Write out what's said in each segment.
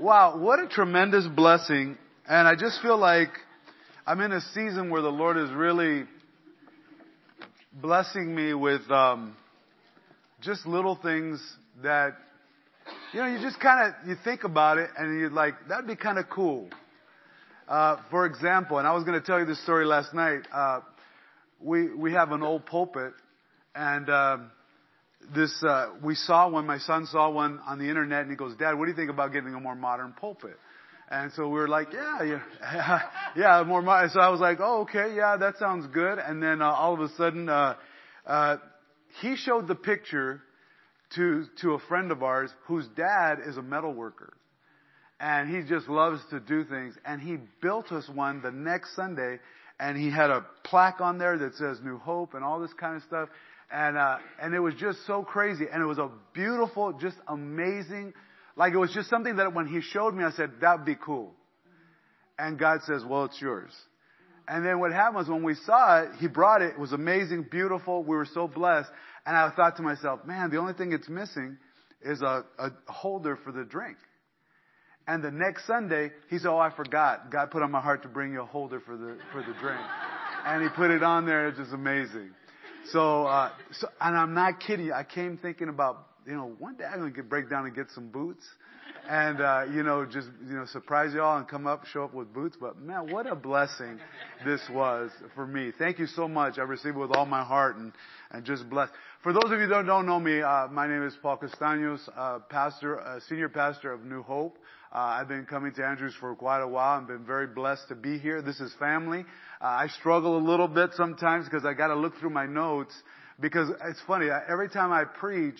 Wow, what a tremendous blessing. And I just feel like I'm in a season where the Lord is really blessing me with um, just little things that, you know, you just kind of, you think about it and you're like, that'd be kind of cool. Uh, for example, and I was going to tell you this story last night. Uh, we we have an old pulpit, and um, this uh, we saw one. My son saw one on the internet, and he goes, "Dad, what do you think about getting a more modern pulpit?" And so we were like, "Yeah, yeah, yeah, more modern." So I was like, "Oh, okay, yeah, that sounds good." And then uh, all of a sudden, uh, uh, he showed the picture to to a friend of ours whose dad is a metal worker, and he just loves to do things. And he built us one the next Sunday, and he had a plaque on there that says New Hope and all this kind of stuff and uh, and it was just so crazy, and it was a beautiful, just amazing, like it was just something that when he showed me, I said that'd be cool, and God says, well, it's yours. And then what happened was when we saw it, he brought it. It was amazing, beautiful. We were so blessed. And I thought to myself, man, the only thing it's missing is a, a holder for the drink. And the next Sunday, he said, oh, I forgot. God put on my heart to bring you a holder for the, for the drink. and he put it on there. It's just amazing. So, uh, so, and I'm not kidding you. I came thinking about, you know, one day I'm going to break down and get some boots and, uh, you know, just, you know, surprise y'all and come up, show up with boots. But man, what a blessing this was for me. Thank you so much. I received it with all my heart and, and just blessed. For those of you that don't know me, uh, my name is Paul Castaños, uh, pastor, uh, senior pastor of New Hope. Uh, I've been coming to Andrews for quite a while and been very blessed to be here. This is family. Uh, I struggle a little bit sometimes because I got to look through my notes because it's funny. Every time I preach,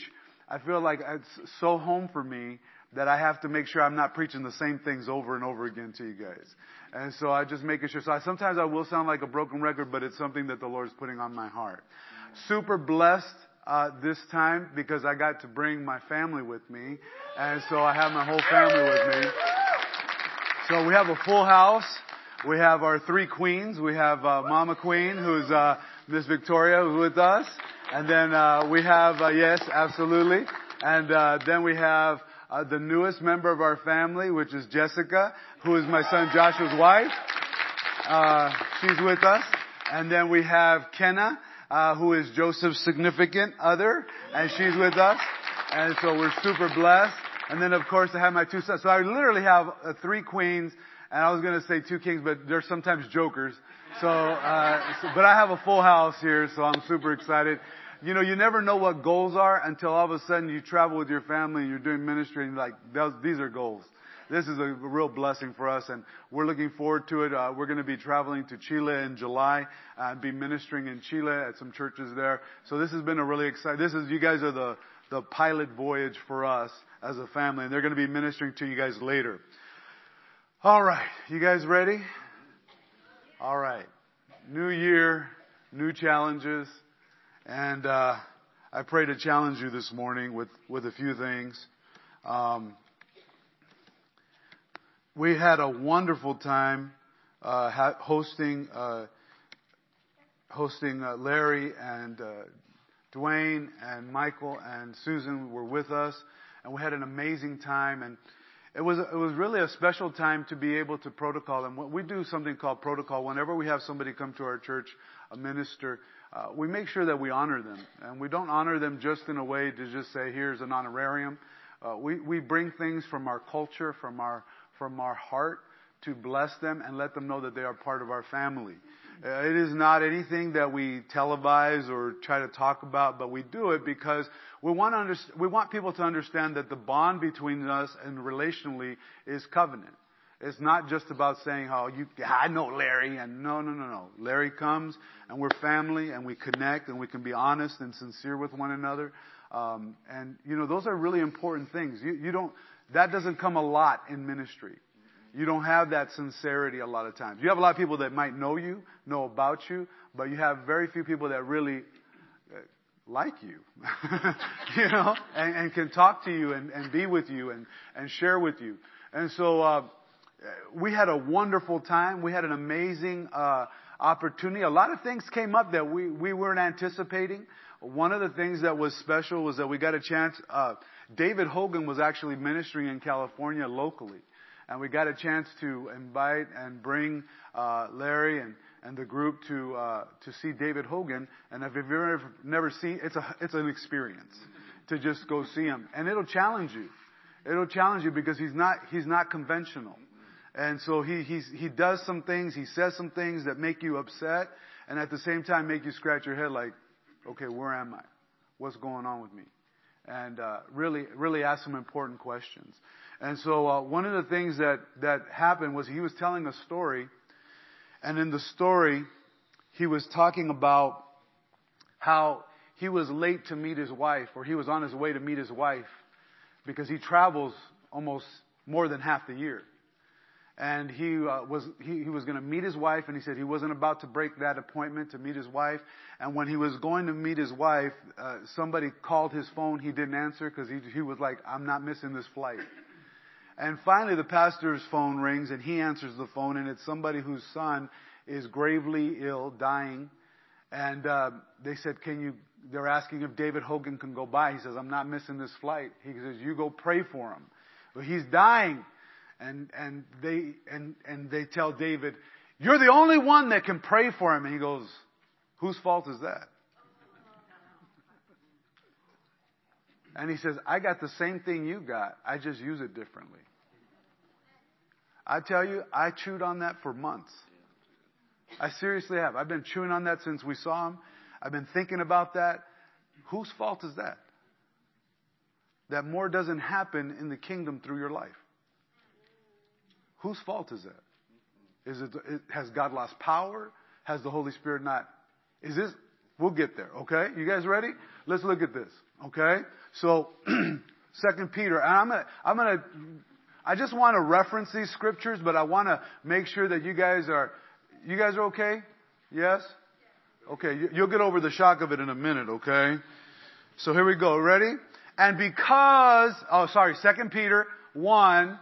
I feel like it's so home for me that I have to make sure I'm not preaching the same things over and over again to you guys. And so I just making sure. So I, sometimes I will sound like a broken record, but it's something that the Lord's putting on my heart. Super blessed uh, this time because I got to bring my family with me, and so I have my whole family with me. So we have a full house. We have our three queens. We have uh, Mama Queen, who's uh, Miss Victoria, who's with us, and then uh, we have uh, yes, absolutely, and uh, then we have uh, the newest member of our family, which is Jessica, who is my son Joshua's wife. Uh, she's with us. And then we have Kenna, uh, who is Joseph's significant other, and she's with us. And so we're super blessed. And then of course I have my two sons. So I literally have uh, three queens, and I was going to say two kings, but they're sometimes jokers. So, uh, so, but I have a full house here, so I'm super excited you know, you never know what goals are until all of a sudden you travel with your family and you're doing ministry and like, these are goals. This is a real blessing for us and we're looking forward to it. Uh, we're going to be traveling to Chile in July and be ministering in Chile at some churches there. So this has been a really exciting, this is, you guys are the, the pilot voyage for us as a family and they're going to be ministering to you guys later. All right. You guys ready? All right. New year, new challenges. And uh, I pray to challenge you this morning with, with a few things. Um, we had a wonderful time uh, hosting uh, hosting uh, Larry and uh, Dwayne and Michael and Susan were with us, and we had an amazing time. And it was it was really a special time to be able to protocol. And we do something called protocol. Whenever we have somebody come to our church, a minister, uh, we make sure that we honor them. And we don't honor them just in a way to just say, here's an honorarium. Uh, we, we bring things from our culture, from our, from our heart to bless them and let them know that they are part of our family. Uh, it is not anything that we televise or try to talk about, but we do it because we want, to under, we want people to understand that the bond between us and relationally is covenant. It's not just about saying how you, I know Larry and no, no, no, no. Larry comes and we're family and we connect and we can be honest and sincere with one another. Um, and you know, those are really important things. You, you don't, that doesn't come a lot in ministry. You don't have that sincerity a lot of times. You have a lot of people that might know you, know about you, but you have very few people that really uh, like you, you know, and, and, can talk to you and, and be with you and, and share with you. And so, uh, we had a wonderful time. We had an amazing uh, opportunity. A lot of things came up that we, we weren't anticipating. One of the things that was special was that we got a chance. Uh, David Hogan was actually ministering in California locally. And we got a chance to invite and bring uh, Larry and, and the group to uh, to see David Hogan. And if you've ever never seen, it's a it's an experience to just go see him, and it'll challenge you. It'll challenge you because he's not he's not conventional. And so he, he's, he does some things, he says some things that make you upset, and at the same time make you scratch your head like, okay, where am I? What's going on with me? And uh, really, really ask some important questions. And so uh, one of the things that that happened was he was telling a story, and in the story, he was talking about how he was late to meet his wife, or he was on his way to meet his wife, because he travels almost more than half the year and he uh, was he, he was going to meet his wife and he said he wasn't about to break that appointment to meet his wife. And when he was going to meet his wife uh, somebody called his phone. He didn't answer because he, he was like i'm not missing this flight. And finally the pastor's phone rings and he answers the phone and it's somebody whose son is gravely ill dying. And uh, they said can you they're asking if david hogan can go by. He says i'm not missing this flight. He says you go pray for him. But he's dying and, and they, and, and they tell David, you're the only one that can pray for him. And he goes, whose fault is that? And he says, I got the same thing you got. I just use it differently. I tell you, I chewed on that for months. I seriously have. I've been chewing on that since we saw him. I've been thinking about that. Whose fault is that? That more doesn't happen in the kingdom through your life. Whose fault is that? Is it, has God lost power? Has the Holy Spirit not? Is this, we'll get there, okay? You guys ready? Let's look at this, okay? So, Second Peter, and I'm gonna, I'm gonna, I just want to reference these scriptures, but I want to make sure that you guys are, you guys are okay? Yes? Okay, you'll get over the shock of it in a minute, okay? So here we go. Ready? And because, oh sorry, Second Peter 1,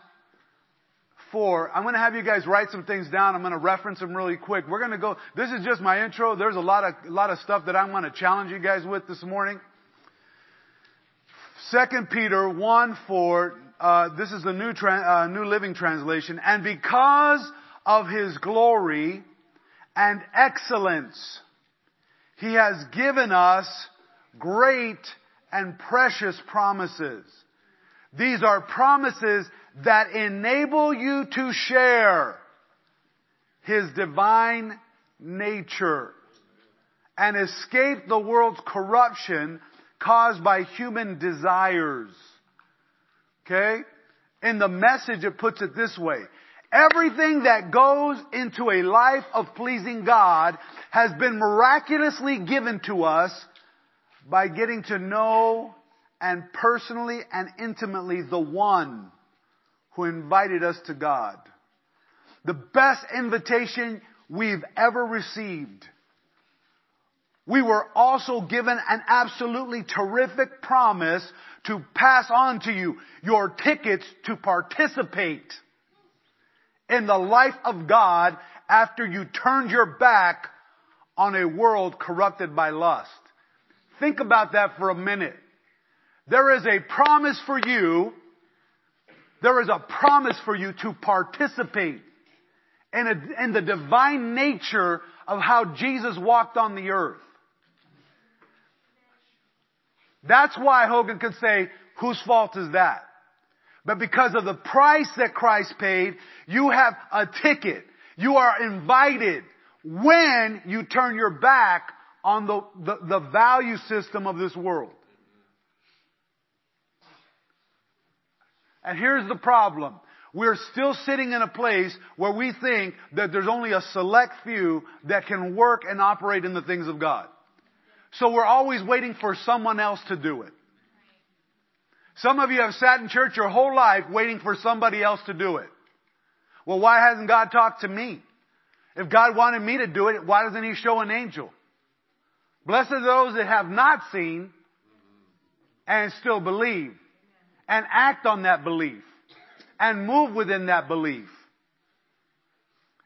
4. I'm going to have you guys write some things down. I'm going to reference them really quick. We're going to go, this is just my intro. There's a lot of, a lot of stuff that I'm going to challenge you guys with this morning. Second Peter 1 4, uh, this is the new, tra- uh, new living translation. And because of his glory and excellence, he has given us great and precious promises. These are promises that enable you to share His divine nature and escape the world's corruption caused by human desires. Okay? In the message it puts it this way. Everything that goes into a life of pleasing God has been miraculously given to us by getting to know and personally and intimately the one who invited us to God. The best invitation we've ever received. We were also given an absolutely terrific promise to pass on to you your tickets to participate in the life of God after you turned your back on a world corrupted by lust. Think about that for a minute. There is a promise for you there is a promise for you to participate in, a, in the divine nature of how Jesus walked on the earth. That's why Hogan could say, whose fault is that? But because of the price that Christ paid, you have a ticket. You are invited when you turn your back on the, the, the value system of this world. And here's the problem. We're still sitting in a place where we think that there's only a select few that can work and operate in the things of God. So we're always waiting for someone else to do it. Some of you have sat in church your whole life waiting for somebody else to do it. Well, why hasn't God talked to me? If God wanted me to do it, why doesn't He show an angel? Blessed are those that have not seen and still believe and act on that belief and move within that belief.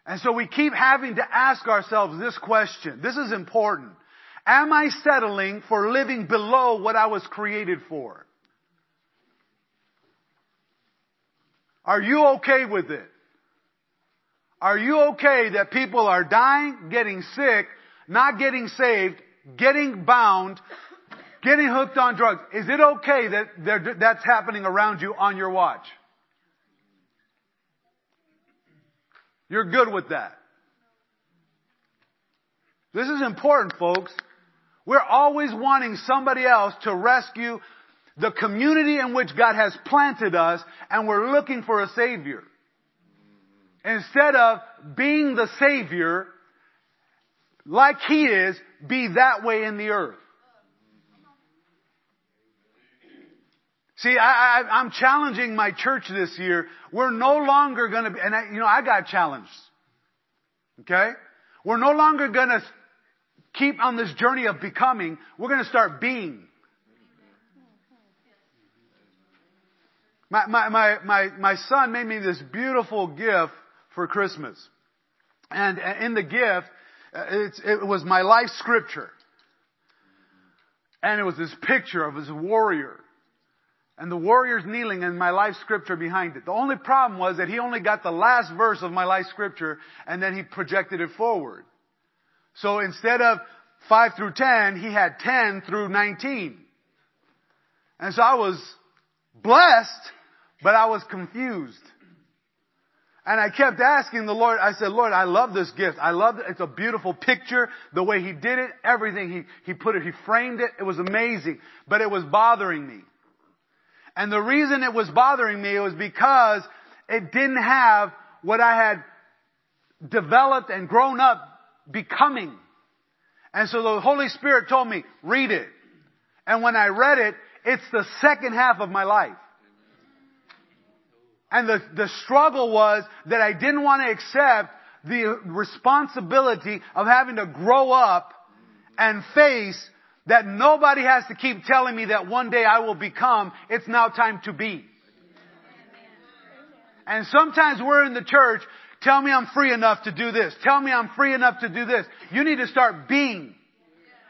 And so we keep having to ask ourselves this question. This is important. Am I settling for living below what I was created for? Are you okay with it? Are you okay that people are dying, getting sick, not getting saved, getting bound, getting hooked on drugs? Is it okay that that's happening around you on your watch? You're good with that. This is important, folks. We're always wanting somebody else to rescue the community in which God has planted us, and we're looking for a Savior. Instead of being the Savior, like He is, be that way in the earth. See, I, I, I'm challenging my church this year. We're no longer gonna be, and I, you know, I got challenged. Okay? We're no longer gonna keep on this journey of becoming. We're gonna start being. My, my, my, my, my son made me this beautiful gift for Christmas. And in the gift, uh, it was my life scripture. And it was this picture of this warrior. And the warrior's kneeling and my life scripture behind it. The only problem was that he only got the last verse of my life scripture and then he projected it forward. So instead of 5 through 10, he had 10 through 19. And so I was blessed, but I was confused. And I kept asking the Lord, I said, Lord, I love this gift. I love it. It's a beautiful picture. The way he did it, everything. He, he put it, he framed it. It was amazing. But it was bothering me. And the reason it was bothering me was because it didn't have what I had developed and grown up becoming. And so the Holy Spirit told me, read it. And when I read it, it's the second half of my life. And the, the struggle was that I didn't want to accept the responsibility of having to grow up and face that nobody has to keep telling me that one day I will become. It's now time to be. And sometimes we're in the church, tell me I'm free enough to do this. Tell me I'm free enough to do this. You need to start being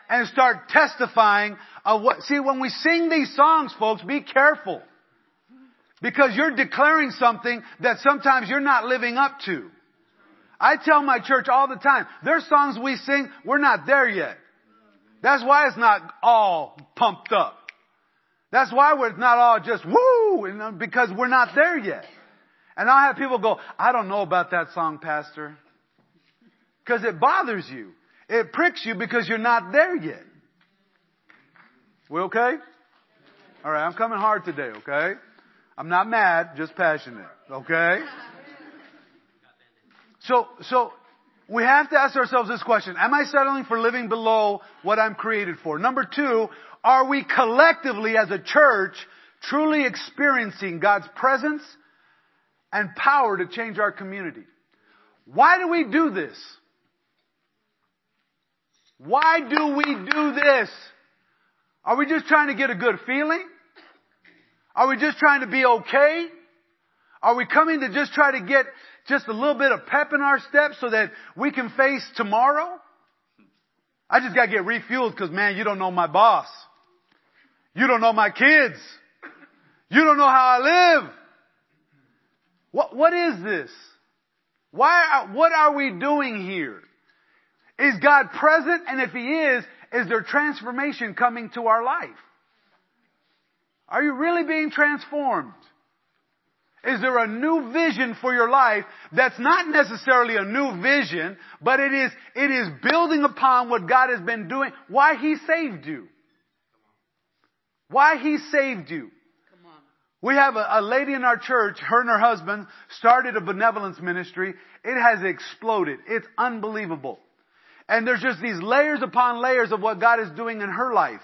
and start testifying of what, see when we sing these songs folks, be careful. Because you're declaring something that sometimes you're not living up to. I tell my church all the time, there's songs we sing, we're not there yet. That's why it's not all pumped up. That's why we're not all just woo, uh, because we're not there yet. And I'll have people go, I don't know about that song, Pastor. Because it bothers you. It pricks you because you're not there yet. We okay? Alright, I'm coming hard today, okay? I'm not mad, just passionate. Okay? So, so, we have to ask ourselves this question. Am I settling for living below what I'm created for? Number two, are we collectively as a church truly experiencing God's presence and power to change our community? Why do we do this? Why do we do this? Are we just trying to get a good feeling? Are we just trying to be okay? Are we coming to just try to get just a little bit of pep in our step so that we can face tomorrow? I just gotta get refueled because man, you don't know my boss. You don't know my kids. You don't know how I live. What, what is this? Why, what are we doing here? Is God present? And if He is, is there transformation coming to our life? Are you really being transformed? Is there a new vision for your life that's not necessarily a new vision, but it is, it is building upon what God has been doing, why He saved you. Why He saved you. We have a, a, lady in our church, her and her husband started a benevolence ministry. It has exploded. It's unbelievable. And there's just these layers upon layers of what God is doing in her life.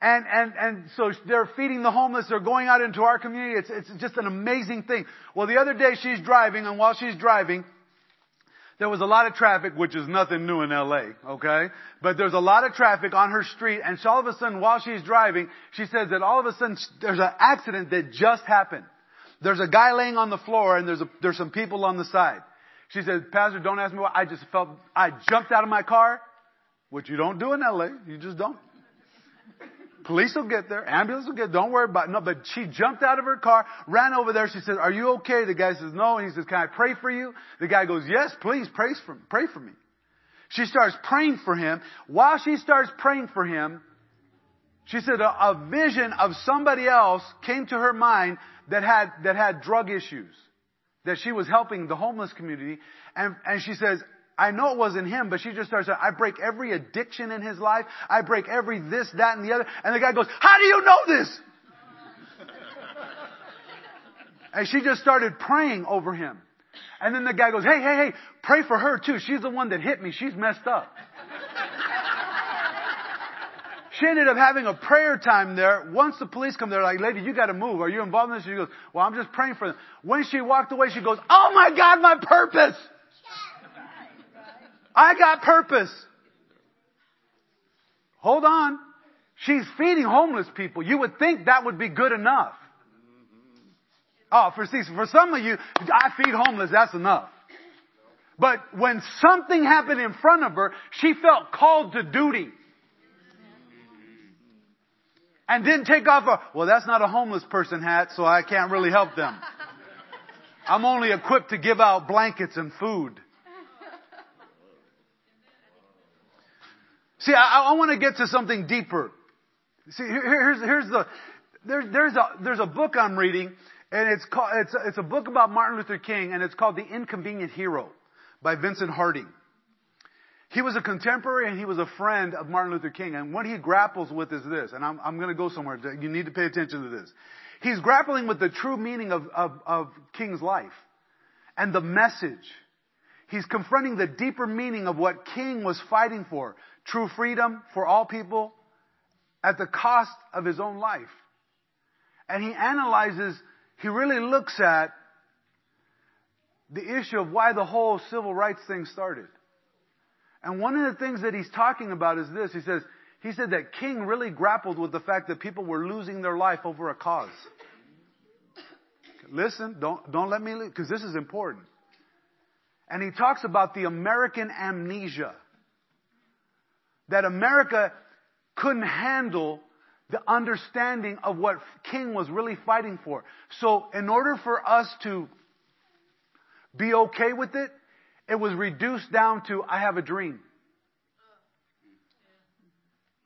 And, and, and so they're feeding the homeless. They're going out into our community. It's, it's just an amazing thing. Well, the other day she's driving and while she's driving, there was a lot of traffic, which is nothing new in LA, okay? But there's a lot of traffic on her street and so all of a sudden while she's driving, she says that all of a sudden there's an accident that just happened. There's a guy laying on the floor and there's a, there's some people on the side. She said, Pastor, don't ask me why. I just felt, I jumped out of my car, which you don't do in LA. You just don't. Police will get there. Ambulance will get, don't worry about it. No, but she jumped out of her car, ran over there. She said, are you okay? The guy says, no. And he says, can I pray for you? The guy goes, yes, please pray for, pray for me. She starts praying for him. While she starts praying for him, she said a, a vision of somebody else came to her mind that had, that had drug issues. That she was helping the homeless community. And, and she says, I know it wasn't him, but she just starts saying, I break every addiction in his life. I break every this, that, and the other. And the guy goes, how do you know this? and she just started praying over him. And then the guy goes, hey, hey, hey, pray for her too. She's the one that hit me. She's messed up. She ended up having a prayer time there. Once the police come, they're like, lady, you gotta move. Are you involved in this? She goes, well, I'm just praying for them. When she walked away, she goes, oh my God, my purpose! I got purpose. Hold on. She's feeding homeless people. You would think that would be good enough. Oh, for see, for some of you, I feed homeless, that's enough. But when something happened in front of her, she felt called to duty. And didn't take off a, well, that's not a homeless person hat, so I can't really help them. I'm only equipped to give out blankets and food. See, I, I want to get to something deeper. See, here, here's, here's the, there, there's a, there's a book I'm reading, and it's called, it's, it's a book about Martin Luther King, and it's called The Inconvenient Hero by Vincent Harding. He was a contemporary and he was a friend of Martin Luther King. And what he grapples with is this, and I'm, I'm going to go somewhere. You need to pay attention to this. He's grappling with the true meaning of, of, of King's life and the message. He's confronting the deeper meaning of what King was fighting for. True freedom for all people at the cost of his own life. And he analyzes, he really looks at the issue of why the whole civil rights thing started. And one of the things that he's talking about is this. He says, he said that King really grappled with the fact that people were losing their life over a cause. Listen, don't, don't let me, because this is important. And he talks about the American amnesia. That America couldn't handle the understanding of what King was really fighting for. So in order for us to be okay with it, it was reduced down to, I have a dream.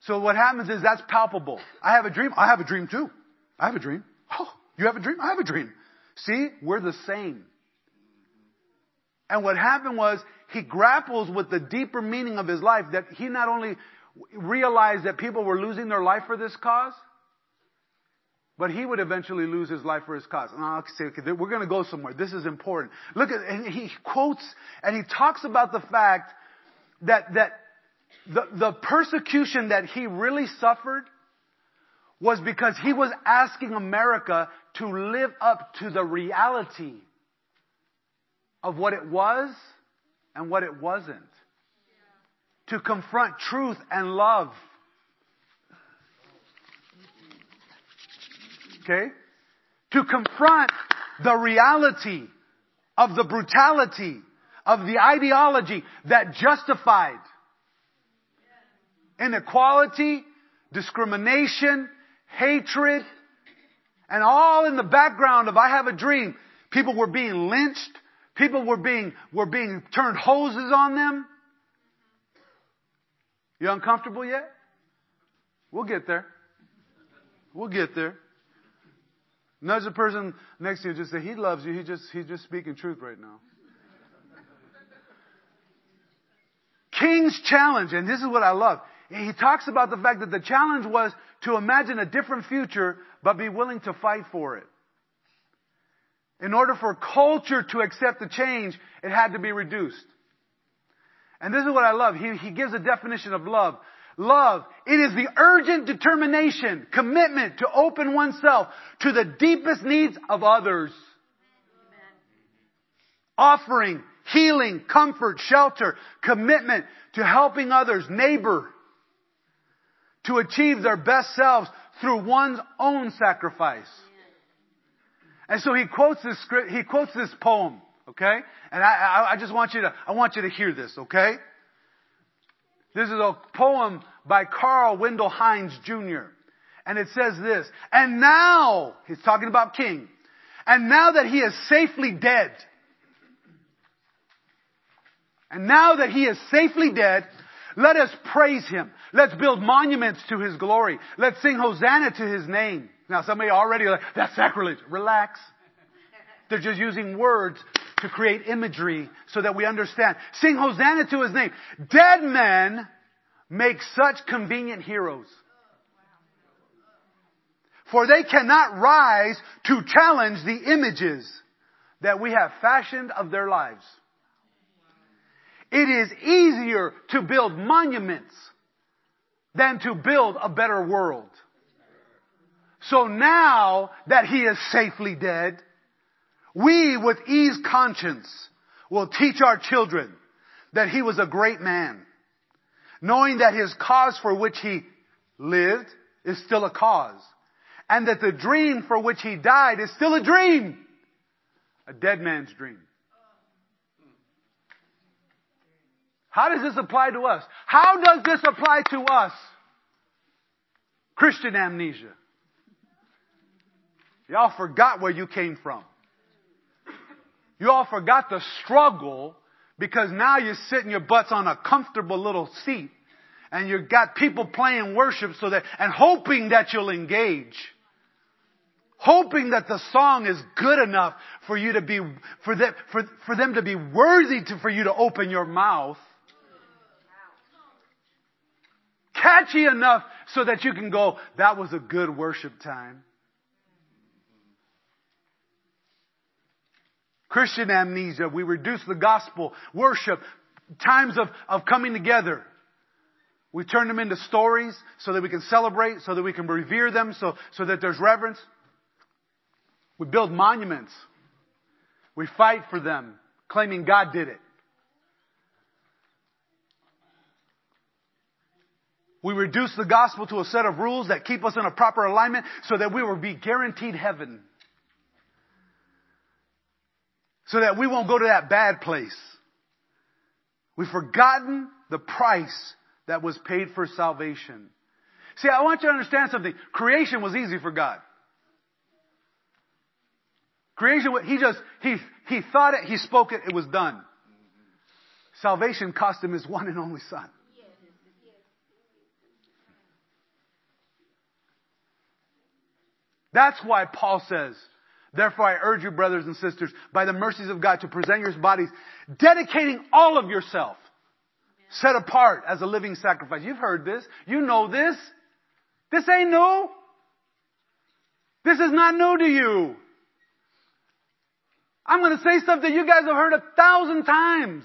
So what happens is that's palpable. I have a dream. I have a dream too. I have a dream. Oh, you have a dream? I have a dream. See, we're the same. And what happened was he grapples with the deeper meaning of his life that he not only realized that people were losing their life for this cause, but he would eventually lose his life for his cause. And I'll say, okay, we're going to go somewhere. This is important. Look at, and he quotes and he talks about the fact that, that the, the persecution that he really suffered was because he was asking America to live up to the reality of what it was and what it wasn't. To confront truth and love okay? To confront the reality of the brutality of the ideology that justified inequality, discrimination, hatred, and all in the background of I have a dream. People were being lynched. People were being, were being turned hoses on them. You uncomfortable yet? We'll get there. We'll get there. Nudge the person next to you just say, He loves you. He just, he's just speaking truth right now. King's challenge, and this is what I love. He talks about the fact that the challenge was to imagine a different future, but be willing to fight for it. In order for culture to accept the change, it had to be reduced. And this is what I love. He, he gives a definition of love. Love, it is the urgent determination, commitment to open oneself to the deepest needs of others. Amen. Offering, healing, comfort, shelter, commitment to helping others, neighbor, to achieve their best selves through one's own sacrifice. And so he quotes this script, he quotes this poem, okay? And I, I, I just want you to, I want you to hear this, okay? This is a poem by Carl Wendell Hines Jr. And it says this, and now, he's talking about King, and now that he is safely dead, and now that he is safely dead, let us praise him. Let's build monuments to his glory. Let's sing Hosanna to his name. Now somebody already like, that's sacrilege. Relax. They're just using words to create imagery so that we understand. Sing Hosanna to his name. Dead men make such convenient heroes. For they cannot rise to challenge the images that we have fashioned of their lives. It is easier to build monuments than to build a better world. So now that he is safely dead, we with ease conscience will teach our children that he was a great man, knowing that his cause for which he lived is still a cause, and that the dream for which he died is still a dream, a dead man's dream. How does this apply to us? How does this apply to us? Christian amnesia. Y'all forgot where you came from. You all forgot the struggle because now you're sitting your butts on a comfortable little seat and you've got people playing worship so that, and hoping that you'll engage. Hoping that the song is good enough for you to be, for them, for, for them to be worthy to, for you to open your mouth. catchy enough so that you can go, that was a good worship time. Christian amnesia, we reduce the gospel, worship, times of, of coming together. We turn them into stories so that we can celebrate, so that we can revere them, so, so that there's reverence. We build monuments. We fight for them, claiming God did it. We reduce the gospel to a set of rules that keep us in a proper alignment so that we will be guaranteed heaven. So that we won't go to that bad place. We've forgotten the price that was paid for salvation. See, I want you to understand something. Creation was easy for God. Creation, he just, he, he thought it, he spoke it, it was done. Salvation cost him his one and only son. That's why Paul says, Therefore I urge you, brothers and sisters, by the mercies of God, to present your bodies, dedicating all of yourself, set apart as a living sacrifice. You've heard this. You know this. This ain't new. This is not new to you. I'm going to say something you guys have heard a thousand times.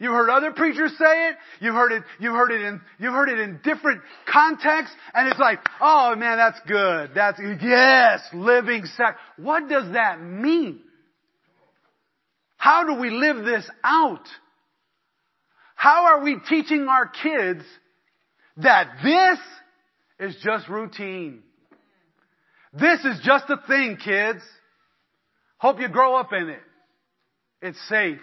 You've heard other preachers say it. You've heard it, you've heard it in, you've heard it in different contexts. And it's like, oh man, that's good. That's, yes, living sac. What does that mean? How do we live this out? How are we teaching our kids that this is just routine? This is just a thing, kids. Hope you grow up in it. It's safe.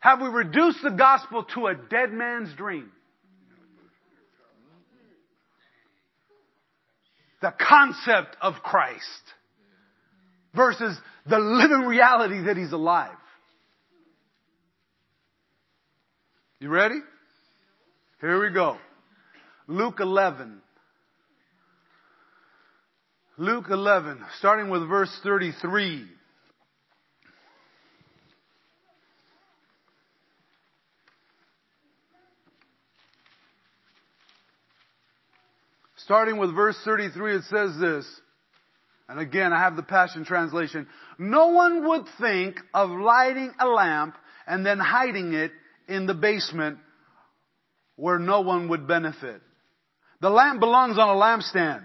Have we reduced the gospel to a dead man's dream? The concept of Christ versus the living reality that He's alive. You ready? Here we go. Luke 11. Luke 11, starting with verse 33. Starting with verse 33, it says this. And again, I have the Passion Translation. No one would think of lighting a lamp and then hiding it in the basement where no one would benefit. The lamp belongs on a lampstand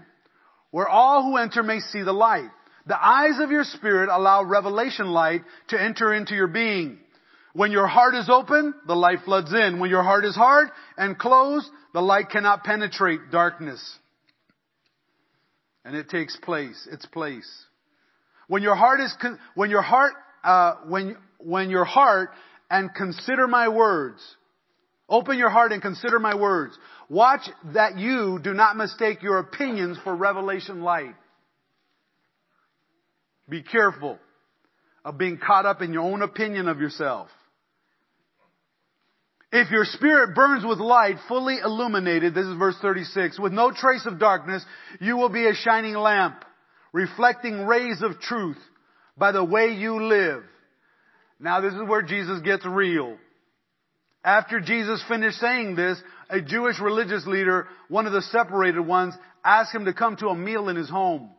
where all who enter may see the light. The eyes of your spirit allow revelation light to enter into your being. When your heart is open, the light floods in. When your heart is hard and closed, the light cannot penetrate darkness and it takes place, its place. When your heart is, con- when your heart, uh, when, when your heart and consider my words, open your heart and consider my words. Watch that you do not mistake your opinions for revelation light. Be careful of being caught up in your own opinion of yourself. If your spirit burns with light, fully illuminated, this is verse 36, with no trace of darkness, you will be a shining lamp, reflecting rays of truth by the way you live. Now this is where Jesus gets real. After Jesus finished saying this, a Jewish religious leader, one of the separated ones, asked him to come to a meal in his home.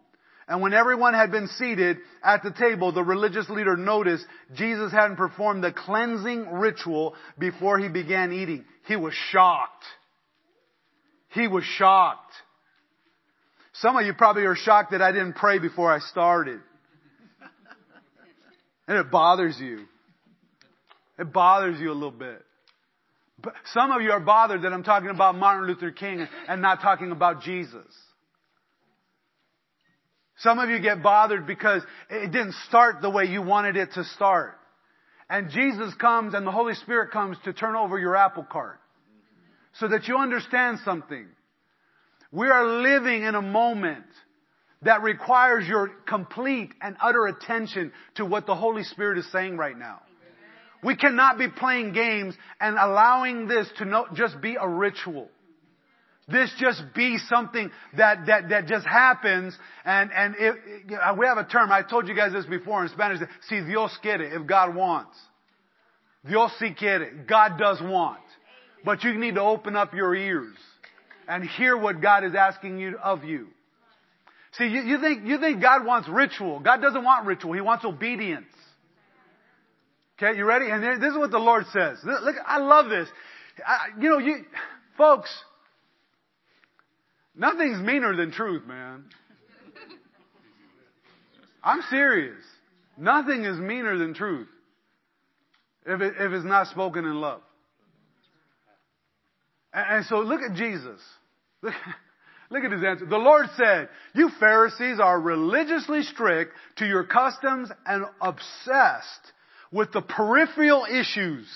And when everyone had been seated at the table, the religious leader noticed Jesus hadn't performed the cleansing ritual before he began eating. He was shocked. He was shocked. Some of you probably are shocked that I didn't pray before I started. And it bothers you. It bothers you a little bit. But some of you are bothered that I'm talking about Martin Luther King and not talking about Jesus. Some of you get bothered because it didn't start the way you wanted it to start. And Jesus comes and the Holy Spirit comes to turn over your apple cart. So that you understand something. We are living in a moment that requires your complete and utter attention to what the Holy Spirit is saying right now. We cannot be playing games and allowing this to not just be a ritual this just be something that, that, that just happens and, and it, we have a term, I told you guys this before in Spanish, si Dios quiere, if God wants. Dios si quiere, God does want. But you need to open up your ears and hear what God is asking you of you. See, you, you think, you think God wants ritual. God doesn't want ritual. He wants obedience. Okay, you ready? And this is what the Lord says. Look, I love this. I, you know, you, folks, Nothing's meaner than truth, man. I'm serious. Nothing is meaner than truth if, it, if it's not spoken in love. And, and so look at Jesus. Look, look at his answer. The Lord said, You Pharisees are religiously strict to your customs and obsessed with the peripheral issues.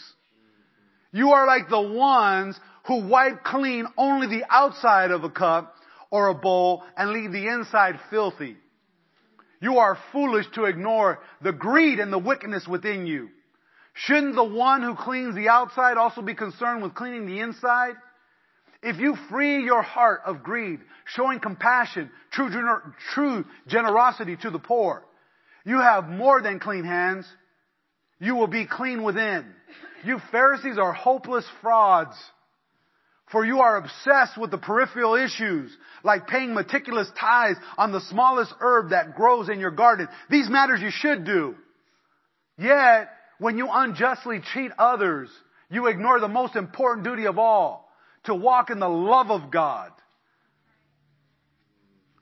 You are like the ones who wipe clean only the outside of a cup or a bowl and leave the inside filthy. You are foolish to ignore the greed and the wickedness within you. Shouldn't the one who cleans the outside also be concerned with cleaning the inside? If you free your heart of greed, showing compassion, true, gener- true generosity to the poor, you have more than clean hands. You will be clean within. You Pharisees are hopeless frauds. For you are obsessed with the peripheral issues, like paying meticulous tithes on the smallest herb that grows in your garden. These matters you should do. Yet, when you unjustly cheat others, you ignore the most important duty of all, to walk in the love of God.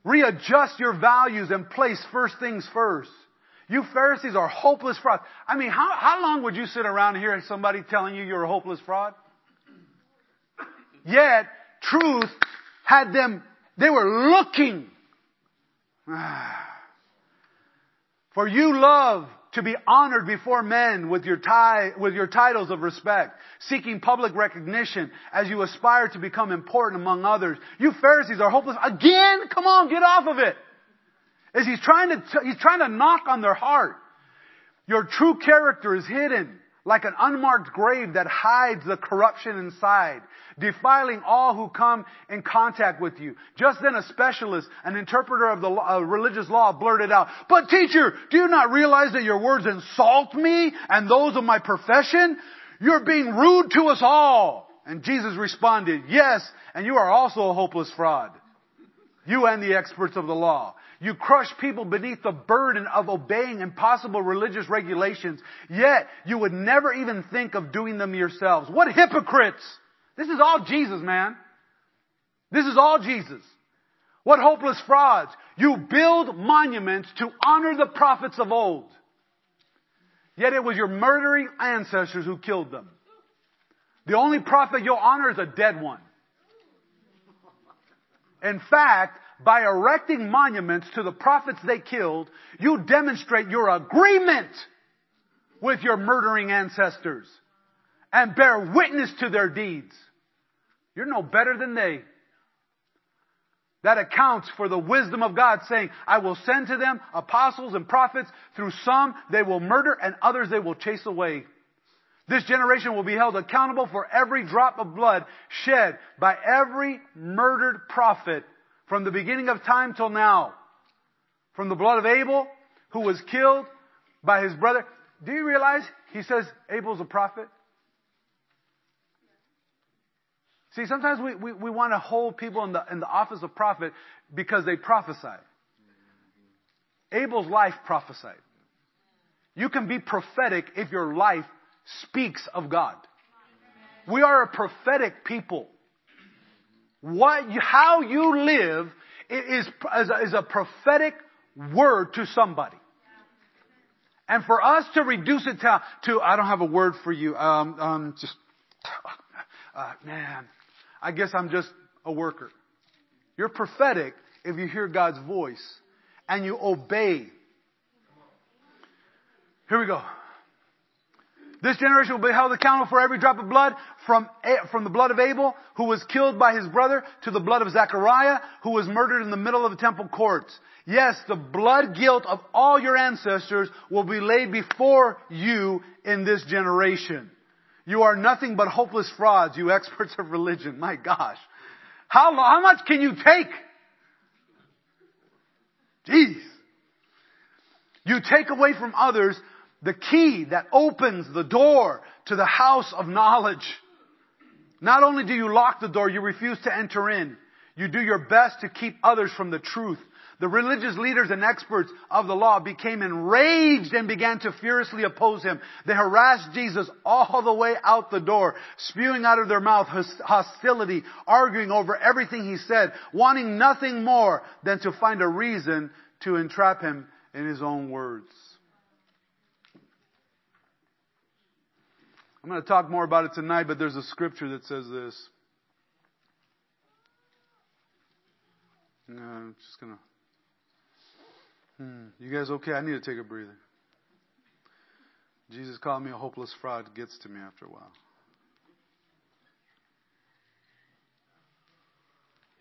Readjust your values and place first things first. You Pharisees are hopeless frauds. I mean, how, how long would you sit around here and somebody telling you you're a hopeless fraud? Yet, truth had them, they were looking. For you love to be honored before men with your, tie, with your titles of respect, seeking public recognition as you aspire to become important among others. You Pharisees are hopeless. Again? Come on, get off of it. As he's trying to, he's trying to knock on their heart. Your true character is hidden like an unmarked grave that hides the corruption inside, defiling all who come in contact with you. Just then a specialist, an interpreter of the uh, religious law blurted out, but teacher, do you not realize that your words insult me and those of my profession? You're being rude to us all. And Jesus responded, yes, and you are also a hopeless fraud. You and the experts of the law. You crush people beneath the burden of obeying impossible religious regulations, yet you would never even think of doing them yourselves. What hypocrites! This is all Jesus, man. This is all Jesus. What hopeless frauds. You build monuments to honor the prophets of old. Yet it was your murdering ancestors who killed them. The only prophet you'll honor is a dead one. In fact, by erecting monuments to the prophets they killed, you demonstrate your agreement with your murdering ancestors and bear witness to their deeds. You're no better than they. That accounts for the wisdom of God saying, I will send to them apostles and prophets. Through some they will murder and others they will chase away. This generation will be held accountable for every drop of blood shed by every murdered prophet from the beginning of time till now. From the blood of Abel, who was killed by his brother. Do you realize he says Abel's a prophet? See, sometimes we, we, we want to hold people in the, in the office of prophet because they prophesied. Abel's life prophesied. You can be prophetic if your life speaks of God. We are a prophetic people. What, how you live is, is, a, is a prophetic word to somebody. And for us to reduce it to, to I don't have a word for you, um, um, just, uh, man, I guess I'm just a worker. You're prophetic if you hear God's voice and you obey. Here we go. This generation will be held accountable for every drop of blood from, from the blood of Abel, who was killed by his brother, to the blood of Zechariah, who was murdered in the middle of the temple courts. Yes, the blood guilt of all your ancestors will be laid before you in this generation. You are nothing but hopeless frauds, you experts of religion. My gosh. How, how much can you take? Jeez. You take away from others the key that opens the door to the house of knowledge. Not only do you lock the door, you refuse to enter in. You do your best to keep others from the truth. The religious leaders and experts of the law became enraged and began to furiously oppose him. They harassed Jesus all the way out the door, spewing out of their mouth hostility, arguing over everything he said, wanting nothing more than to find a reason to entrap him in his own words. I'm going to talk more about it tonight, but there's a scripture that says this. No, I'm just going to. Hmm. You guys okay? I need to take a breather. Jesus called me a hopeless fraud. Gets to me after a while.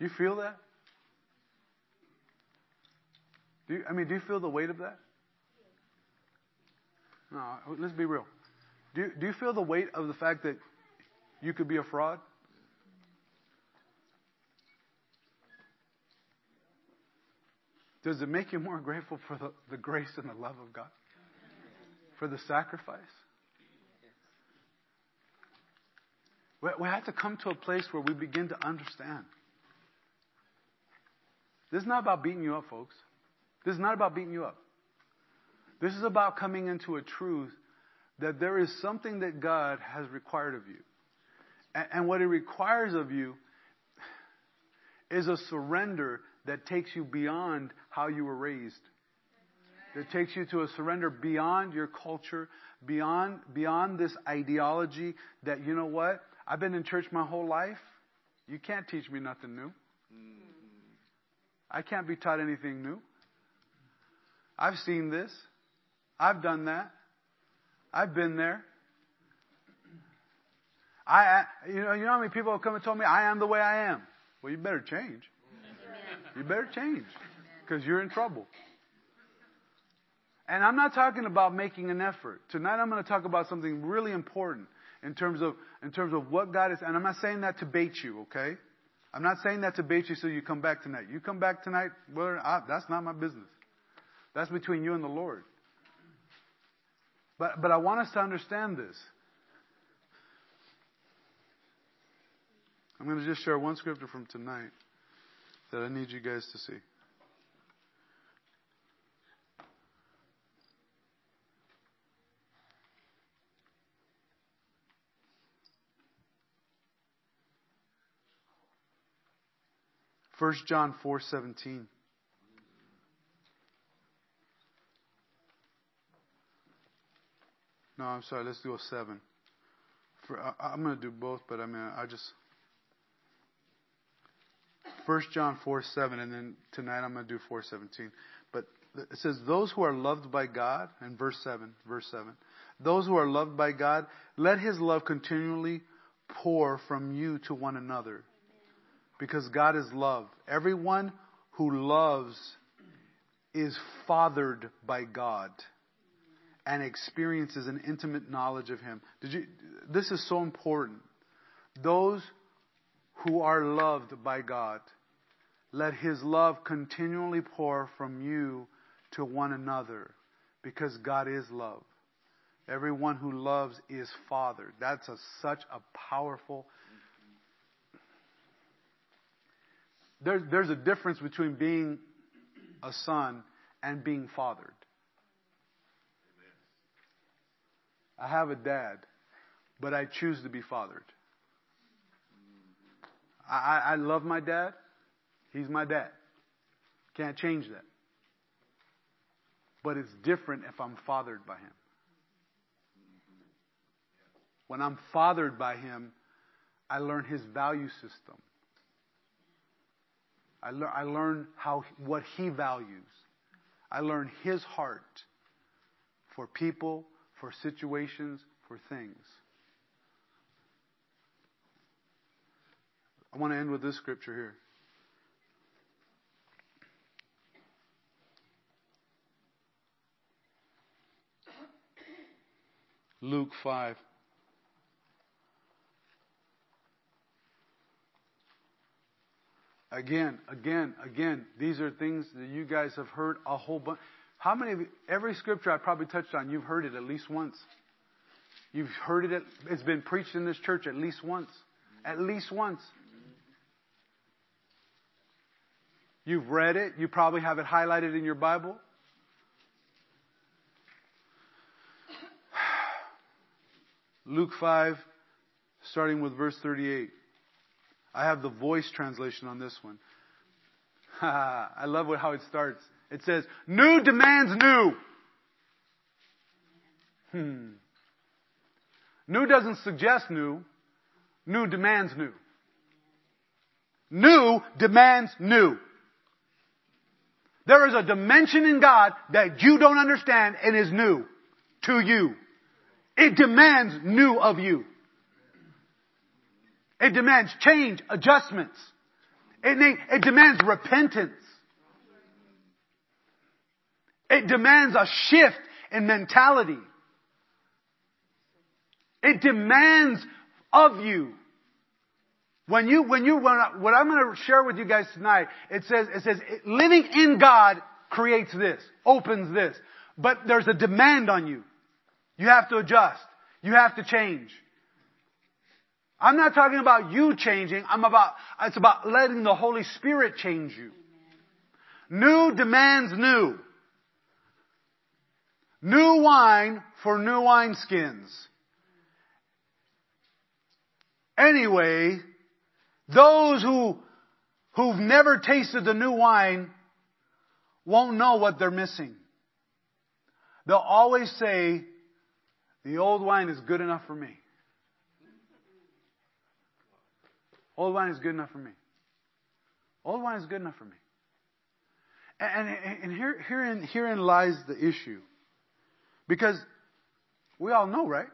You feel that? Do you, I mean, do you feel the weight of that? No, let's be real. Do you, do you feel the weight of the fact that you could be a fraud? Does it make you more grateful for the, the grace and the love of God? For the sacrifice? We, we have to come to a place where we begin to understand. This is not about beating you up, folks. This is not about beating you up. This is about coming into a truth that there is something that God has required of you. And, and what He requires of you is a surrender that takes you beyond how you were raised. That takes you to a surrender beyond your culture, beyond, beyond this ideology that, you know what? I've been in church my whole life. You can't teach me nothing new. I can't be taught anything new. I've seen this. I've done that. I've been there. I, you know, you know how many people have come and told me I am the way I am. Well, you better change. You better change because you're in trouble. And I'm not talking about making an effort. Tonight I'm going to talk about something really important in terms of in terms of what God is. And I'm not saying that to bait you, okay? I'm not saying that to bait you so you come back tonight. You come back tonight, well, I, that's not my business. That's between you and the Lord. But, but I want us to understand this. I'm going to just share one scripture from tonight that I need you guys to see. First John 4:17 No, I'm sorry. Let's do a seven. For, I, am going to do both, but I mean, I just. First John 4 7, and then tonight I'm going to do 417. But it says, Those who are loved by God, and verse 7, verse 7. Those who are loved by God, let his love continually pour from you to one another Because God is love. Everyone who loves is fathered by God and experiences an intimate knowledge of Him. Did you, this is so important. Those who are loved by God, let His love continually pour from you to one another because God is love. Everyone who loves is fathered. That's a, such a powerful. There, there's a difference between being a son and being fathered. I have a dad, but I choose to be fathered. I, I love my dad. He's my dad. Can't change that. But it's different if I'm fathered by him. When I'm fathered by him, I learn his value system. I, le- I learn how what he values. I learn his heart for people, for situations, for things. I want to end with this scripture here. Luke 5. Again, again, again, these are things that you guys have heard a whole bunch. How many of you, every scripture I probably touched on, you've heard it at least once. You've heard it, it's been preached in this church at least once. At least once. You've read it, you probably have it highlighted in your Bible. Luke 5, starting with verse 38. I have the voice translation on this one. I love how it starts. It says, new demands new. Hmm. New doesn't suggest new. New demands new. New demands new. There is a dimension in God that you don't understand and is new to you. It demands new of you. It demands change, adjustments. It, it demands repentance. It demands a shift in mentality. It demands of you. When you, when you, what I'm going to share with you guys tonight, it says, it says, living in God creates this, opens this. But there's a demand on you. You have to adjust. You have to change. I'm not talking about you changing. I'm about, it's about letting the Holy Spirit change you. New demands new. New wine for new wineskins. Anyway, those who, who've never tasted the new wine won't know what they're missing. They'll always say, the old wine is good enough for me. Old wine is good enough for me. Old wine is good enough for me. And, and, and here, herein, herein lies the issue. Because we all know, right?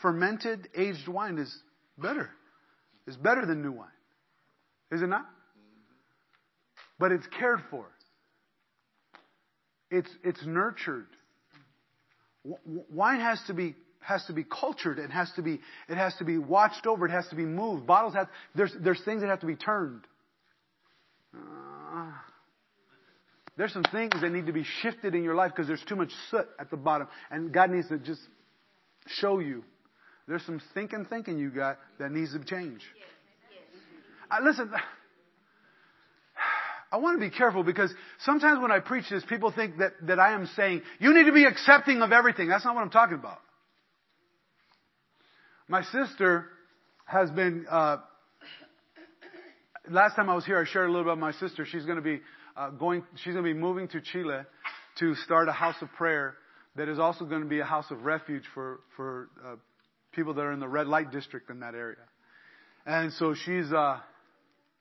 Fermented, aged wine is better. It's better than new wine. Is it not? But it's cared for. It's, it's nurtured. Wine has to be has to be cultured. It has to be, it has to be watched over. It has to be moved. Bottles have, there's, there's things that have to be turned. Uh, there's some things that need to be shifted in your life because there's too much soot at the bottom. And God needs to just show you. There's some thinking, thinking you got that needs to change. I, listen, I want to be careful because sometimes when I preach this, people think that, that I am saying, you need to be accepting of everything. That's not what I'm talking about. My sister has been, uh, last time I was here, I shared a little about my sister. She's going to be uh, going, she's going to be moving to Chile to start a house of prayer that is also going to be a house of refuge for, for uh, people that are in the red light district in that area. And so she's, uh,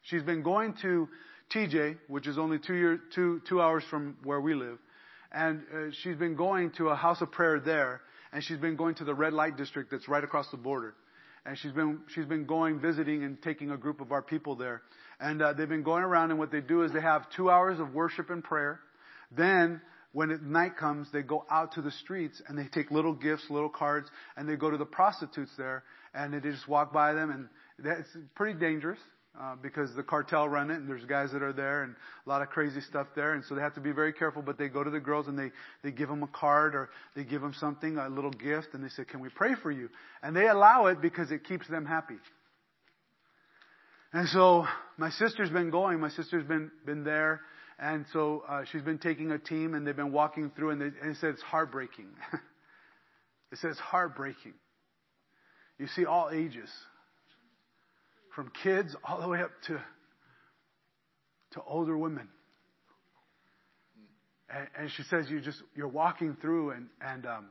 she's been going to TJ, which is only two, year, two, two hours from where we live. And uh, she's been going to a house of prayer there and she's been going to the red light district that's right across the border. And she's been she's been going visiting and taking a group of our people there, and uh, they've been going around and what they do is they have two hours of worship and prayer, then when night comes, they go out to the streets and they take little gifts, little cards, and they go to the prostitutes there, and they just walk by them, and that's pretty dangerous. Uh, because the cartel run it, and there's guys that are there, and a lot of crazy stuff there, and so they have to be very careful. But they go to the girls and they they give them a card or they give them something, a little gift, and they say, "Can we pray for you?" And they allow it because it keeps them happy. And so my sister's been going. My sister's been been there, and so uh, she's been taking a team, and they've been walking through, and, they, and it said it's heartbreaking. it says heartbreaking. You see all ages, from kids all the way up to to older women. And, and she says you just you're walking through, and and um,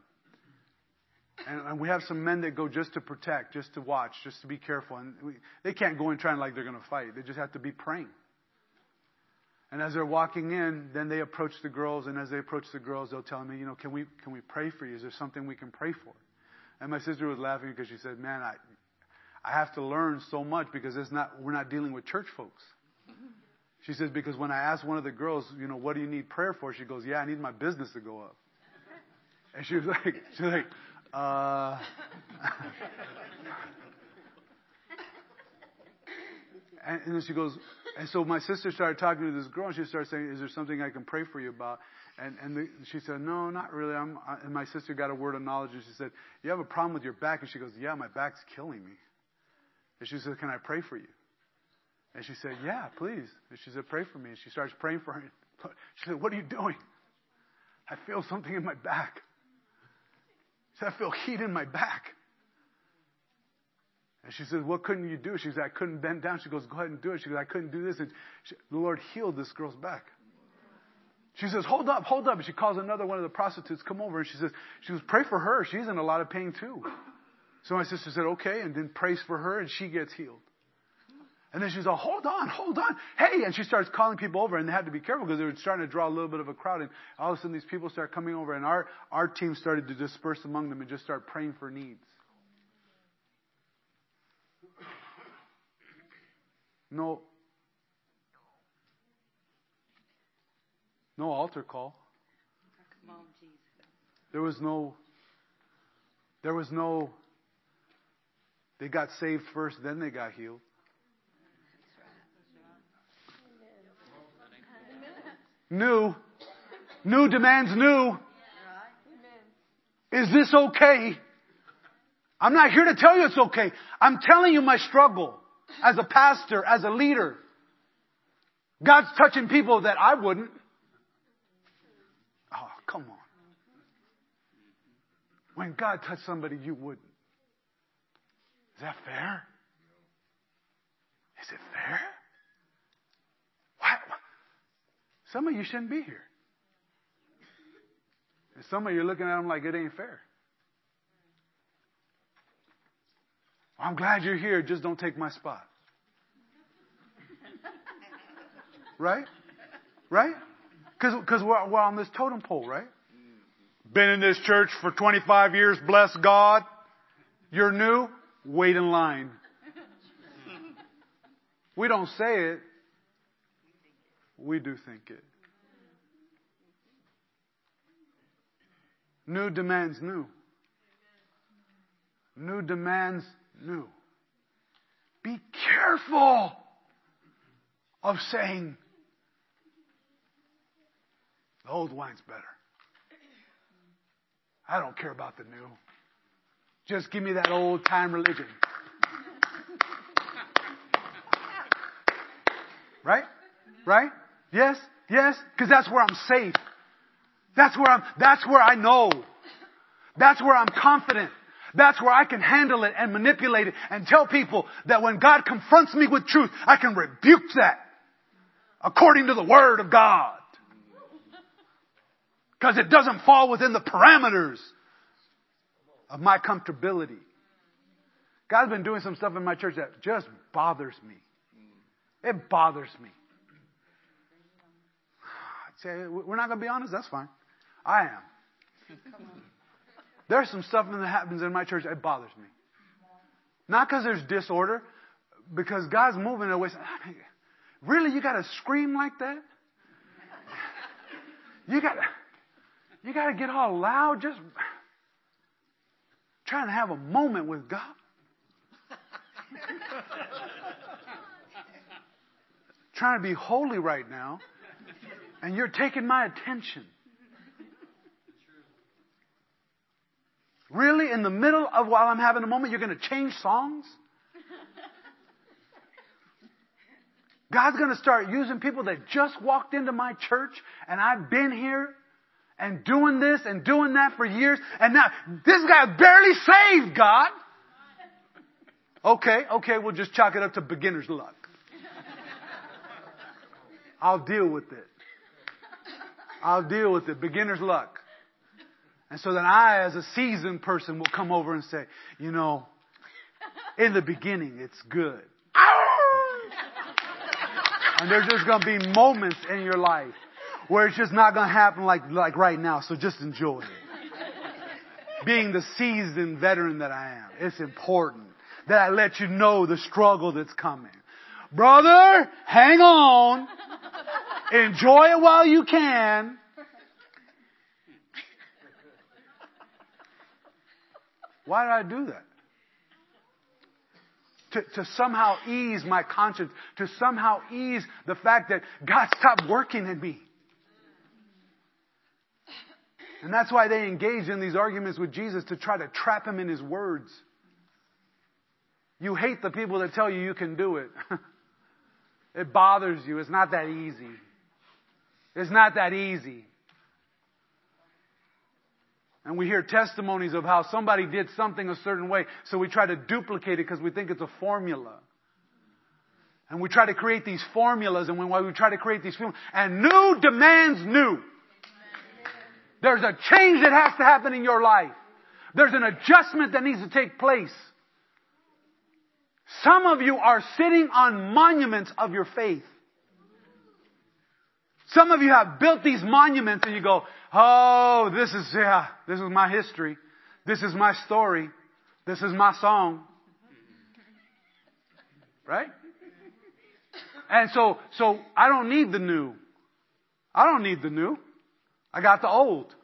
and, and, we have some men that go just to protect, just to watch, just to be careful. And we, they can't go in trying like they're going to fight. They just have to be praying. And as they're walking in, then they approach the girls, and as they approach the girls, they'll tell me, you know, can we can we pray for you? Is there something we can pray for? And my sister was laughing because she said, man, I I have to learn so much because it's not we're not dealing with church folks. She says because when I asked one of the girls, you know, what do you need prayer for? She goes, yeah, I need my business to go up. And she was like, she was like, uh. and, and then she goes, and so my sister started talking to this girl, and she started saying, "Is there something I can pray for you about?" And and the, she said, "No, not really." I'm, I, and my sister got a word of knowledge, and she said, "You have a problem with your back?" And she goes, "Yeah, my back's killing me." And she said, "Can I pray for you?" And she said, "Yeah, please." And she said, "Pray for me." And she starts praying for her. She said, "What are you doing?" I feel something in my back. She said, "I feel heat in my back." And she says, What couldn't you do? She said, I couldn't bend down. She goes, Go ahead and do it. She goes, I couldn't do this. And she, the Lord healed this girl's back. She says, Hold up, hold up. And she calls another one of the prostitutes, come over. And she says, She goes, Pray for her. She's in a lot of pain too. So my sister said, Okay, and then prays for her, and she gets healed. And then she's like, hold on, hold on. Hey, and she starts calling people over and they had to be careful because they were starting to draw a little bit of a crowd. And all of a sudden these people start coming over and our, our team started to disperse among them and just start praying for needs. No. No altar call. There was no. There was no. They got saved first, then they got healed. New. New demands new. Is this okay? I'm not here to tell you it's okay. I'm telling you my struggle as a pastor, as a leader. God's touching people that I wouldn't. Oh, come on. When God touched somebody you wouldn't. Is that fair? Is it fair? What? Some of you shouldn't be here. And some of you are looking at them like it ain't fair. I'm glad you're here, just don't take my spot. Right? Right? Because we're, we're on this totem pole, right? Been in this church for 25 years, bless God. You're new, wait in line. We don't say it, we do think it. New demands new. New demands new. Be careful of saying, the old wine's better. I don't care about the new. Just give me that old time religion. Right? Right? Yes? Yes? Because that's where I'm safe. That's where I'm, that's where I know. That's where I'm confident. That's where I can handle it and manipulate it and tell people that when God confronts me with truth, I can rebuke that according to the Word of God. Because it doesn't fall within the parameters of my comfortability. God's been doing some stuff in my church that just bothers me. It bothers me. Say, we're not going to be honest, that's fine. I am. There's some stuff that happens in my church that bothers me. Not because there's disorder, because God's moving in a way. Really, you got to scream like that? You got to, you got to get all loud just trying to have a moment with God. trying to be holy right now, and you're taking my attention. Really, in the middle of while I'm having a moment, you're going to change songs? God's going to start using people that just walked into my church and I've been here and doing this and doing that for years and now this guy barely saved, God. Okay, okay, we'll just chalk it up to beginner's luck. I'll deal with it. I'll deal with it. Beginner's luck. And so then I, as a seasoned person, will come over and say, you know, in the beginning, it's good. And there's just going to be moments in your life where it's just not going to happen like, like right now. So just enjoy it. Being the seasoned veteran that I am, it's important that I let you know the struggle that's coming. Brother, hang on. Enjoy it while you can. Why did I do that? To, to, somehow ease my conscience, to somehow ease the fact that God stopped working in me. And that's why they engage in these arguments with Jesus to try to trap him in his words. You hate the people that tell you you can do it. it bothers you. It's not that easy. It's not that easy. And we hear testimonies of how somebody did something a certain way, so we try to duplicate it because we think it's a formula. And we try to create these formulas, and when we try to create these formulas, and new demands new. There's a change that has to happen in your life. There's an adjustment that needs to take place. Some of you are sitting on monuments of your faith. Some of you have built these monuments and you go, oh, this is, yeah, this is my history. This is my story. This is my song. Right? And so, so I don't need the new. I don't need the new. I got the old.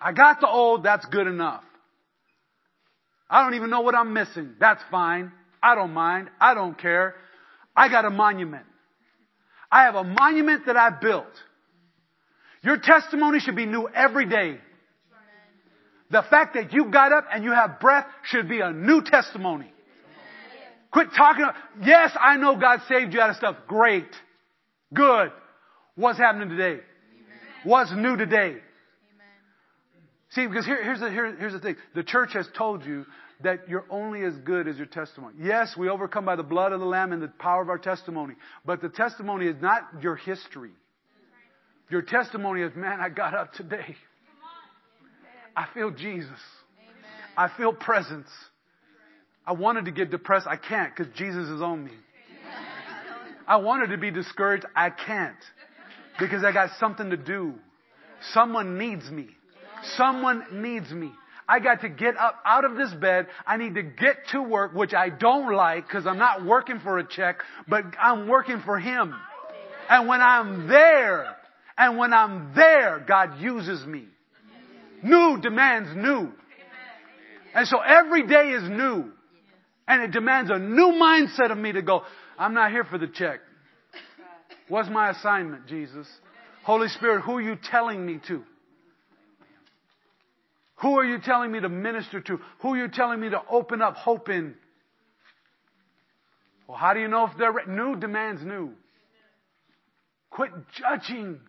I got the old, that's good enough. I don't even know what I'm missing. That's fine. I don't mind. I don't care. I got a monument. I have a monument that I built. Your testimony should be new every day. The fact that you got up and you have breath should be a new testimony. Quit talking. Yes, I know God saved you out of stuff. Great. Good. What's happening today? What's new today? See, because here, here's, the, here, here's the thing. The church has told you that you're only as good as your testimony. Yes, we overcome by the blood of the Lamb and the power of our testimony. But the testimony is not your history. Your testimony is, man, I got up today. I feel Jesus. I feel presence. I wanted to get depressed. I can't because Jesus is on me. I wanted to be discouraged. I can't because I got something to do. Someone needs me. Someone needs me. I got to get up out of this bed. I need to get to work, which I don't like because I'm not working for a check, but I'm working for Him. And when I'm there, and when I'm there, God uses me. New demands new. And so every day is new. And it demands a new mindset of me to go, I'm not here for the check. What's my assignment, Jesus? Holy Spirit, who are you telling me to? Who are you telling me to minister to? Who are you telling me to open up hope in? Well, how do you know if they're re- new demands new? Quit judging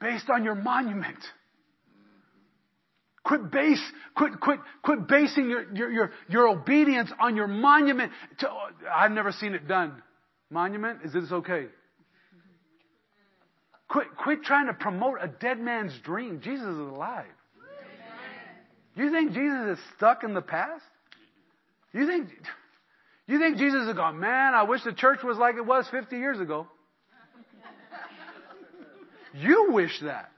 based on your monument. Quit base, quit, quit, quit basing your, your, your, your obedience on your monument. To, I've never seen it done. Monument? Is this okay? Quit, quit trying to promote a dead man's dream. Jesus is alive. You think Jesus is stuck in the past? You think, you think Jesus is going, man, I wish the church was like it was 50 years ago. You wish that.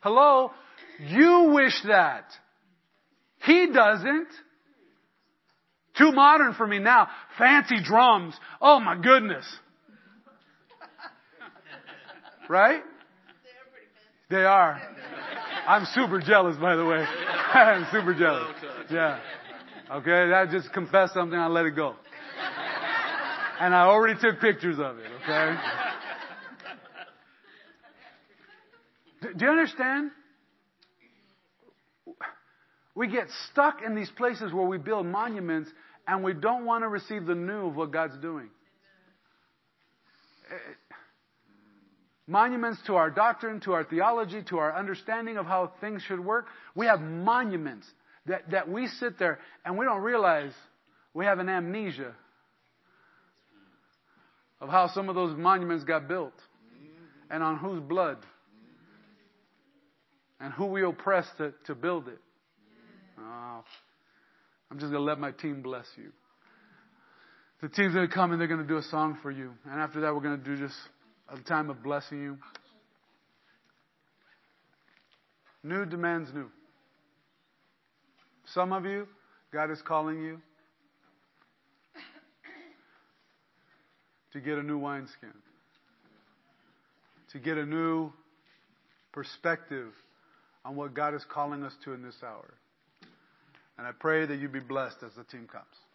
Hello? You wish that. He doesn't. Too modern for me now. Fancy drums. Oh my goodness. Right? They are. I'm super jealous, by the way. I'm super jealous. Yeah. Okay, I just confessed something, I let it go. And I already took pictures of it, okay? Do you understand? We get stuck in these places where we build monuments and we don't want to receive the new of what God's doing. Eh, monuments to our doctrine, to our theology, to our understanding of how things should work. We have monuments that, that we sit there and we don't realize we have an amnesia of how some of those monuments got built and on whose blood and who we oppressed to, to build it. Oh, I'm just going to let my team bless you. The team's going to come and they're going to do a song for you. And after that, we're going to do just a time of blessing you. New demands new. Some of you, God is calling you to get a new wineskin, to get a new perspective on what God is calling us to in this hour. And I pray that you be blessed as the team comes.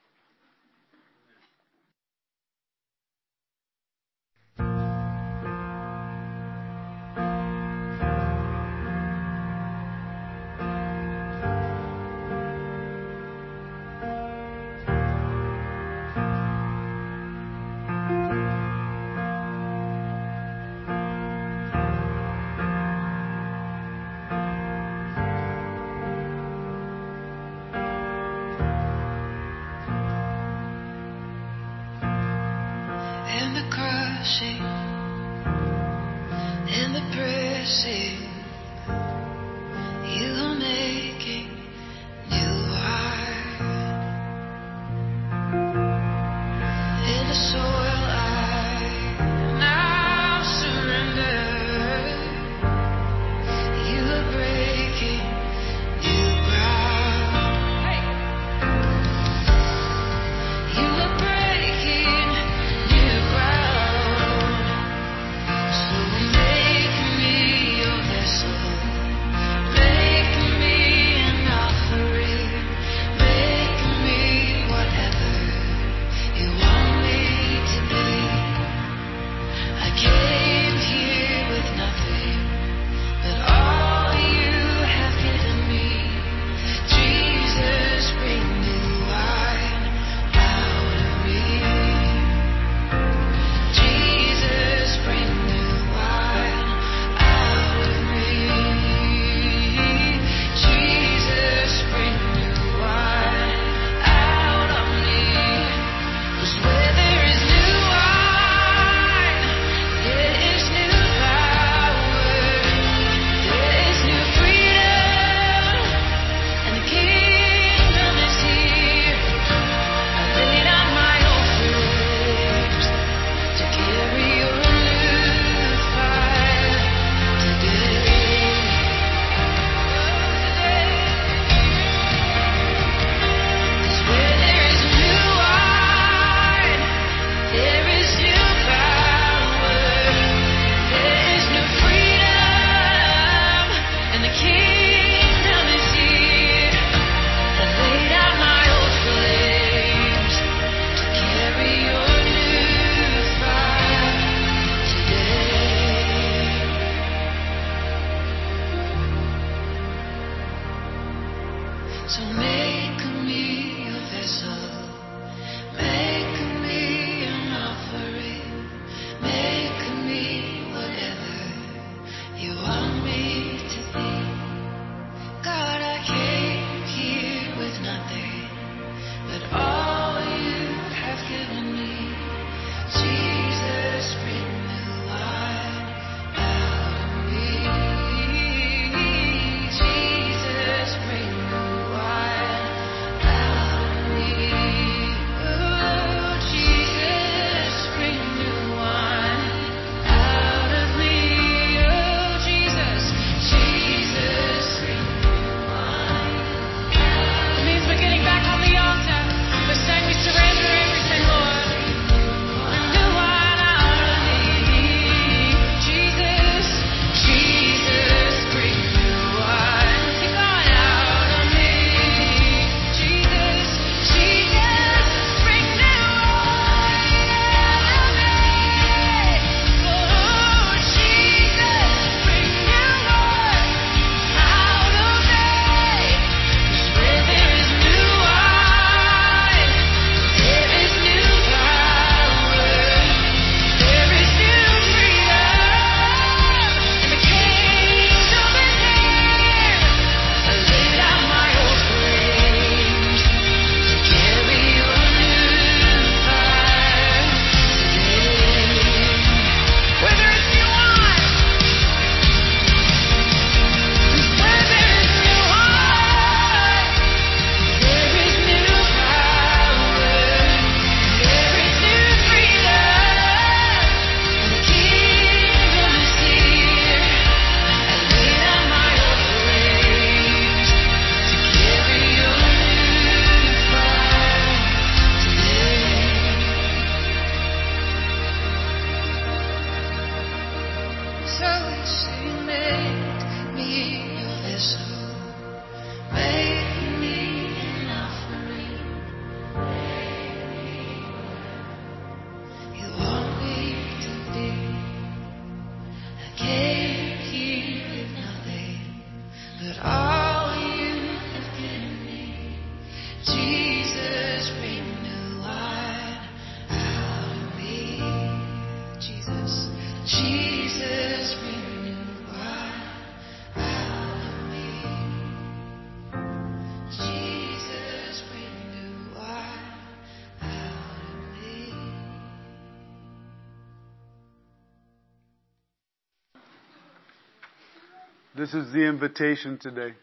This is the invitation today.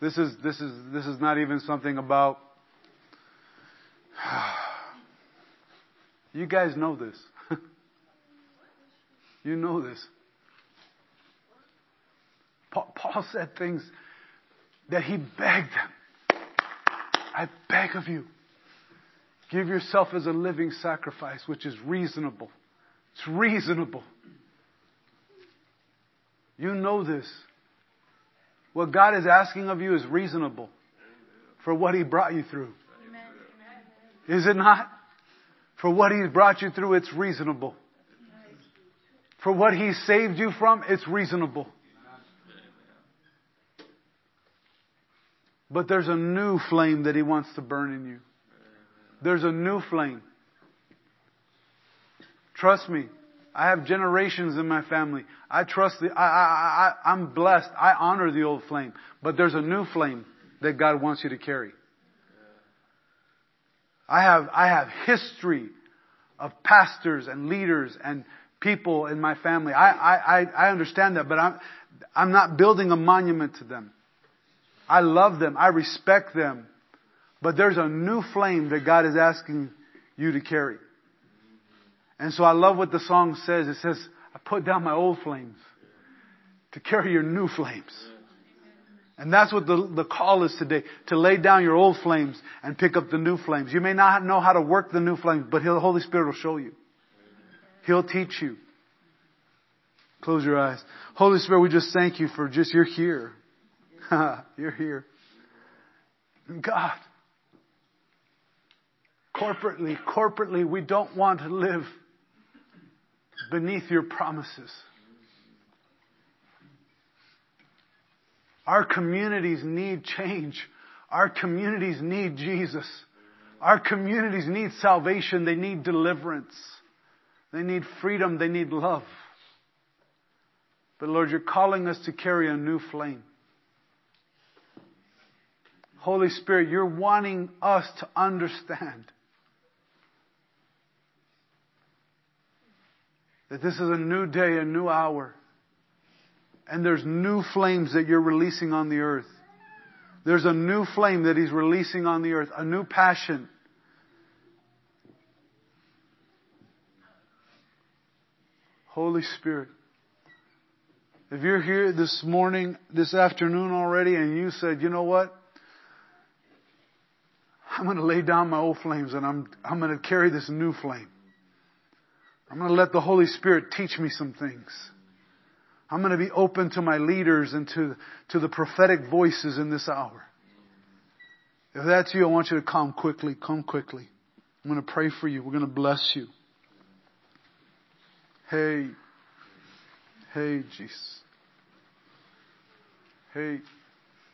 This is, this is, this is not even something about, you guys know this. you know this. Paul said things that he begged them. I beg of you, give yourself as a living sacrifice, which is reasonable. It's reasonable. You know this. What God is asking of you is reasonable for what He brought you through. Is it not? For what He's brought you through, it's reasonable. For what He saved you from, it's reasonable. But there's a new flame that He wants to burn in you. There's a new flame. Trust me. I have generations in my family. I trust the, I, I, I, I'm blessed. I honor the old flame. But there's a new flame that God wants you to carry. I have, I have history of pastors and leaders and people in my family. I, I, I understand that, but I'm, I'm not building a monument to them. I love them. I respect them. But there's a new flame that God is asking you to carry. And so I love what the song says. It says, I put down my old flames to carry your new flames. And that's what the, the call is today, to lay down your old flames and pick up the new flames. You may not know how to work the new flames, but the Holy Spirit will show you. He'll teach you. Close your eyes. Holy Spirit, we just thank you for just, you're here. You're here. God, corporately, corporately, we don't want to live beneath your promises. Our communities need change. Our communities need Jesus. Our communities need salvation. They need deliverance. They need freedom. They need love. But Lord, you're calling us to carry a new flame. Holy Spirit, you're wanting us to understand that this is a new day, a new hour, and there's new flames that you're releasing on the earth. There's a new flame that He's releasing on the earth, a new passion. Holy Spirit, if you're here this morning, this afternoon already, and you said, you know what? I'm going to lay down my old flames and I'm, I'm going to carry this new flame. I'm going to let the Holy Spirit teach me some things. I'm going to be open to my leaders and to, to the prophetic voices in this hour. If that's you, I want you to come quickly. Come quickly. I'm going to pray for you. We're going to bless you. Hey. Hey, Jesus. Hey.